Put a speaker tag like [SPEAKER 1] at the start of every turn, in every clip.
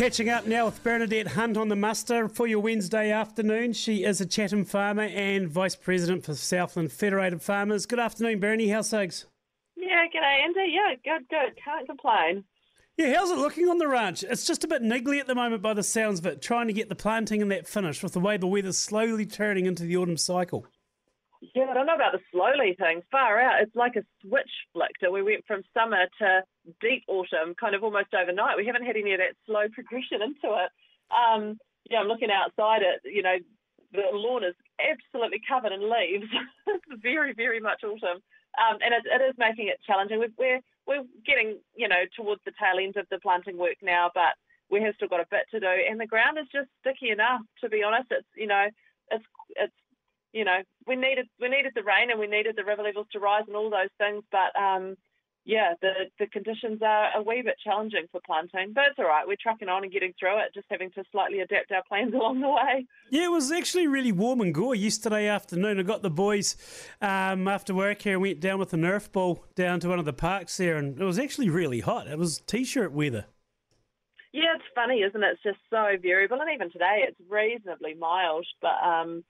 [SPEAKER 1] Catching up now with Bernadette Hunt on the muster for your Wednesday afternoon. She is a Charlton farmer and Vice President for Southland Federated Farmers. Good afternoon, Bernie. How's things?
[SPEAKER 2] Yeah, g'day, Andy. Yeah, good, good. Can't complain.
[SPEAKER 1] Yeah, how's it looking on the ranch? It's just a bit niggly at the moment by the sounds of it, trying to get the planting and that finished with the way the weather's slowly turning into the autumn cycle.
[SPEAKER 2] Yeah, I don't know about the slowly thing. Far out. It's like a switch flicked. We went from summer to deep autumn kind of almost overnight. We haven't had any of that slow progression into it. Um, yeah, I'm looking outside it, you know, the lawn is absolutely covered in leaves. it's very, very much autumn. Um, and it, it is making it challenging. We're, we're, we're getting, you know, towards the tail end of the planting work now, but we have still got a bit to do. And the ground is just sticky enough, to be honest. It's, you know, it's, it's, you know, we needed, we needed the rain and we needed the river levels to rise and all those things, but, um, yeah, the, the conditions are a wee bit challenging for planting, but it's all right. We're trucking on and getting through it, just having to slightly adapt our plans along the way.
[SPEAKER 1] Yeah, it was actually really warm and gore yesterday afternoon. I got the boys um, after work here and went down with the Nerf ball down to one of the parks there, and it was actually really hot. It was t shirt weather.
[SPEAKER 2] Yeah, it's funny, isn't it? It's just so variable, and even today it's reasonably mild, but um,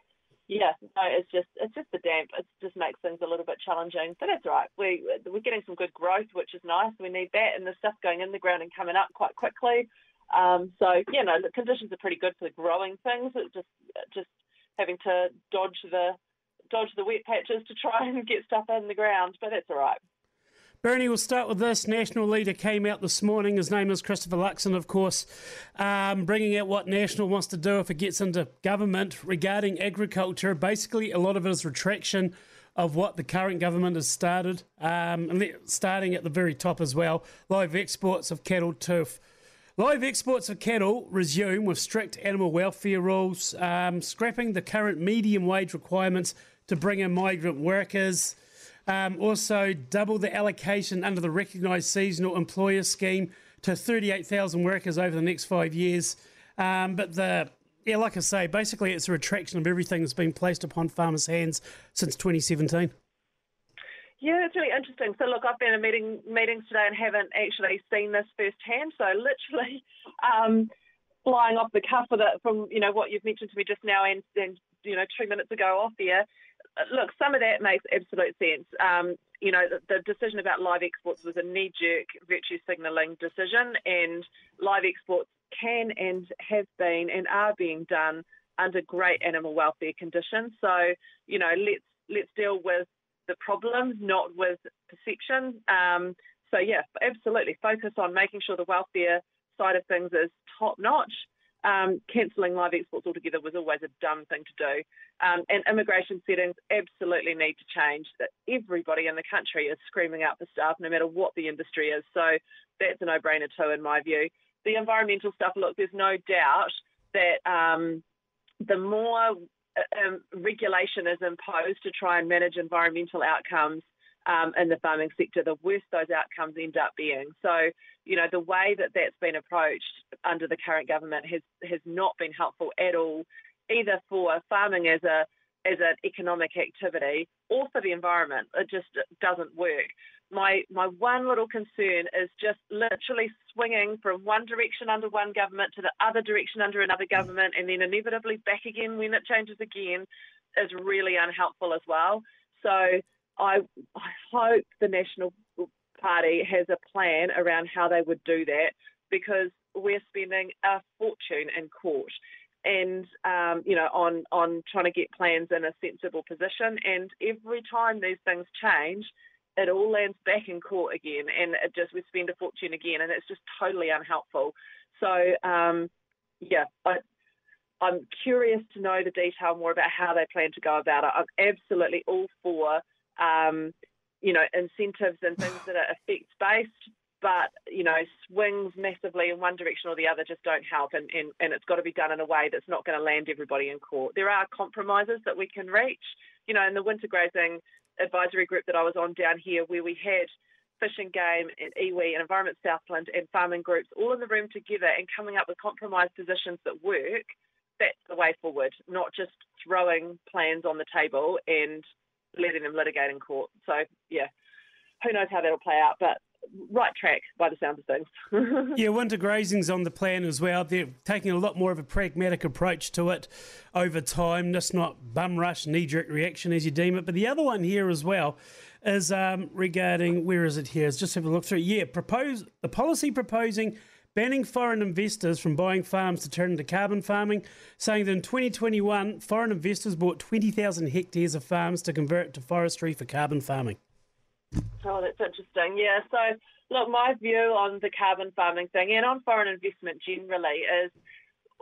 [SPEAKER 2] yeah, no, it's just it's just the damp. It just makes things a little bit challenging. But that's right. We we're getting some good growth, which is nice. We need that, and the stuff going in the ground and coming up quite quickly. Um, so you know the conditions are pretty good for growing things. It's just just having to dodge the dodge the wet patches to try and get stuff in the ground. But that's all right.
[SPEAKER 1] Bernie, we'll start with this. National leader came out this morning. His name is Christopher Luxon, of course, um, bringing out what National wants to do if it gets into government regarding agriculture. Basically, a lot of it is retraction of what the current government has started, um, and starting at the very top as well. Live exports of cattle turf. Live exports of cattle resume with strict animal welfare rules, um, scrapping the current median wage requirements to bring in migrant workers. Um, also, double the allocation under the recognised seasonal employer scheme to 38,000 workers over the next five years. Um, but the yeah, like I say, basically it's a retraction of everything that's been placed upon farmers' hands since 2017.
[SPEAKER 2] Yeah, it's really interesting. So, look, I've been in meeting, meetings today and haven't actually seen this firsthand. So, literally, um, flying off the cuff of it from you know what you've mentioned to me just now and, and you know two minutes ago off there look, some of that makes absolute sense. Um, you know, the, the, decision about live exports was a knee jerk virtue signalling decision, and live exports can and have been and are being done under great animal welfare conditions. So, you know, let's let's deal with the problem, not with perception. Um, so, yeah, absolutely, focus on making sure the welfare side of things is top notch um, cancelling live exports altogether was always a dumb thing to do. Um, and immigration settings absolutely need to change. That everybody in the country is screaming out for staff, no matter what the industry is. So that's a no-brainer too, in my view. The environmental stuff. Look, there's no doubt that um, the more uh, um, regulation is imposed to try and manage environmental outcomes um, in the farming sector, the worse those outcomes end up being. So, you know, the way that that's been approached under the current government has has not been helpful at all, either for farming as a as an economic activity or for the environment. It just doesn't work. My my one little concern is just literally swinging from one direction under one government to the other direction under another government, and then inevitably back again when it changes again, is really unhelpful as well. So I, I hope the National Party has a plan around how they would do that because we're spending a fortune in court and um, you know on on trying to get plans in a sensible position and every time these things change it all lands back in court again and it just we spend a fortune again and it's just totally unhelpful so um, yeah I, I'm curious to know the detail more about how they plan to go about it. I'm absolutely all for um, you know, incentives and things that are effects based, but you know, swings massively in one direction or the other just don't help, and, and, and it's got to be done in a way that's not going to land everybody in court. There are compromises that we can reach. You know, in the winter grazing advisory group that I was on down here, where we had Fish and Game and iwi and Environment Southland and farming groups all in the room together and coming up with compromise positions that work, that's the way forward, not just throwing plans on the table and letting them litigate in court. So yeah, who knows how that'll play out? But right track by the sound of things.
[SPEAKER 1] yeah, winter grazing's on the plan as well. They're taking a lot more of a pragmatic approach to it over time, just not bum rush, knee jerk reaction as you deem it. But the other one here as well is um, regarding where is it here? Let's just have a look through. Yeah, propose the policy proposing banning foreign investors from buying farms to turn into carbon farming, saying that in 2021, foreign investors bought 20,000 hectares of farms to convert to forestry for carbon farming.
[SPEAKER 2] Oh, that's interesting. Yeah. So, look, my view on the carbon farming thing and on foreign investment generally is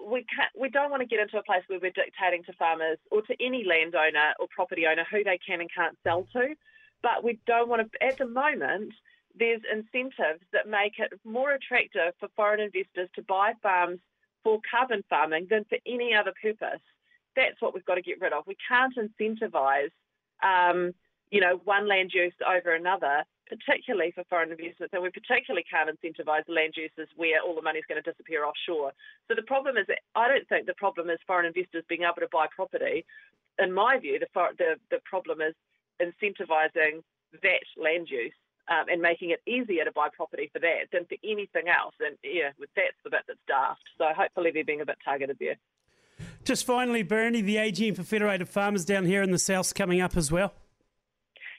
[SPEAKER 2] we can't, we don't want to get into a place where we're dictating to farmers or to any landowner or property owner who they can and can't sell to. But we don't want to, at the moment, there's incentives that make it more attractive for foreign investors to buy farms for carbon farming than for any other purpose. That's what we've got to get rid of. We can't incentivise um, you know, one land use over another, particularly for foreign investments, and we particularly can't incentivise land uses where all the money is going to disappear offshore. So the problem is, I don't think the problem is foreign investors being able to buy property. In my view, the the, the problem is incentivising that land use um, and making it easier to buy property for that than for anything else. And yeah, that's the bit that's daft. So hopefully they're being a bit targeted there.
[SPEAKER 1] Just finally, Bernie, the AGM for Federated Farmers down here in the south coming up as well.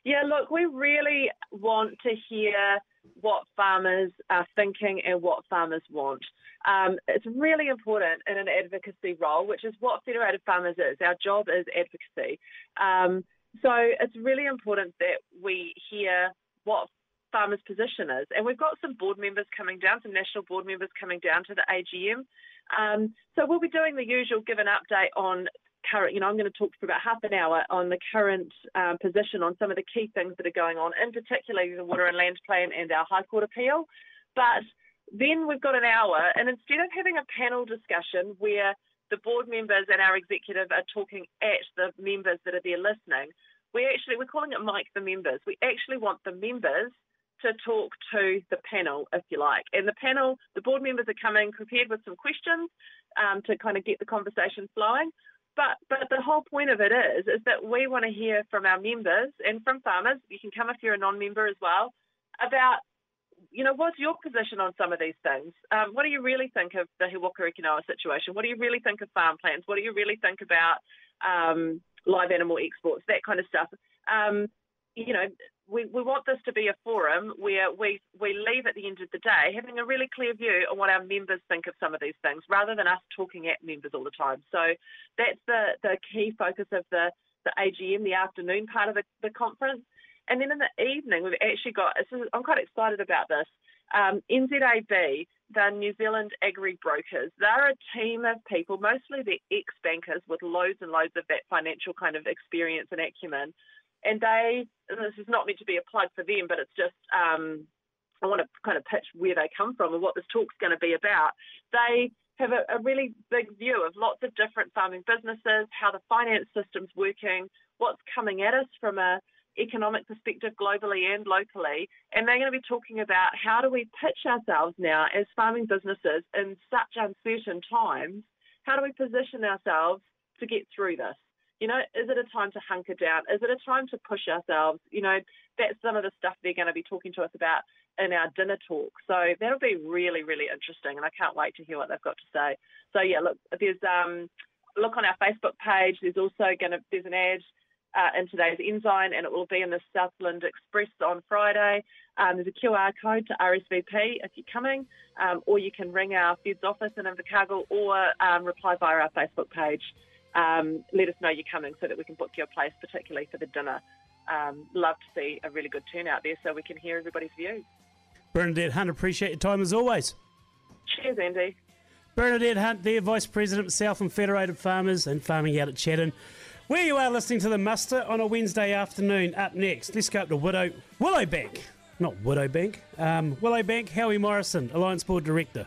[SPEAKER 2] Yeah, look, we really want to hear what farmers are thinking and what farmers want. Um, it's really important in an advocacy role, which is what Federated Farmers is. Our job is advocacy. Um, so it's really important that we hear what farmers' position is. And we've got some board members coming down, some national board members coming down to the AGM. Um, so we'll be doing the usual give an update on current, you know, I'm going to talk for about half an hour on the current um, position on some of the key things that are going on, in particular the Water and Land Plan and our High Court appeal. But then we've got an hour, and instead of having a panel discussion where the board members and our executive are talking at the members that are there listening, we actually we're calling it Mike the members. We actually want the members to talk to the panel, if you like. And the panel, the board members are coming prepared with some questions um, to kind of get the conversation flowing. But but the whole point of it is is that we want to hear from our members and from farmers. You can come if you're a non-member as well about you know what's your position on some of these things. Um, what do you really think of the He Waka situation? What do you really think of farm plans? What do you really think about um, live animal exports? That kind of stuff. Um, you know, we, we want this to be a forum where we, we leave at the end of the day having a really clear view on what our members think of some of these things rather than us talking at members all the time. So that's the, the key focus of the, the AGM, the afternoon part of the, the conference. And then in the evening, we've actually got, I'm quite excited about this. Um, NZAB, the New Zealand Agri Brokers, they're a team of people, mostly they're ex bankers with loads and loads of that financial kind of experience and acumen and they this is not meant to be a plug for them, but it's just um, I want to kind of pitch where they come from and what this talk's going to be about. They have a, a, really big view of lots of different farming businesses, how the finance system's working, what's coming at us from a economic perspective globally and locally, and they're going to be talking about how do we pitch ourselves now as farming businesses in such uncertain times. How do we position ourselves to get through this? You know, is it a time to hunker down? Is it a time to push ourselves? You know, that's some of the stuff they're going to be talking to us about in our dinner talk. So that'll be really, really interesting, and I can't wait to hear what they've got to say. So yeah, look, there's um, look on our Facebook page. There's also going to there's an ad uh, in today's Ensign, and it will be in the Southland Express on Friday. Um, there's a QR code to RSVP if you're coming, um, or you can ring our Feds office in Invercargill or um, reply via our Facebook page um, let us know you're coming so that we can book your place, particularly for the dinner. Um, love to see a really good turnout there so we can hear everybody's views.
[SPEAKER 1] Bernadette Hunt, appreciate your time as always.
[SPEAKER 2] Cheers, Andy.
[SPEAKER 1] Bernadette Hunt, there, Vice President, Southland Federated Farmers and Farming Out at Charlton. Where you are listening to the muster on a Wednesday afternoon. Up next, let's go up to Widow Willowbank, not Widowbank. Um, Willowbank. Howie Morrison, Alliance Board Director.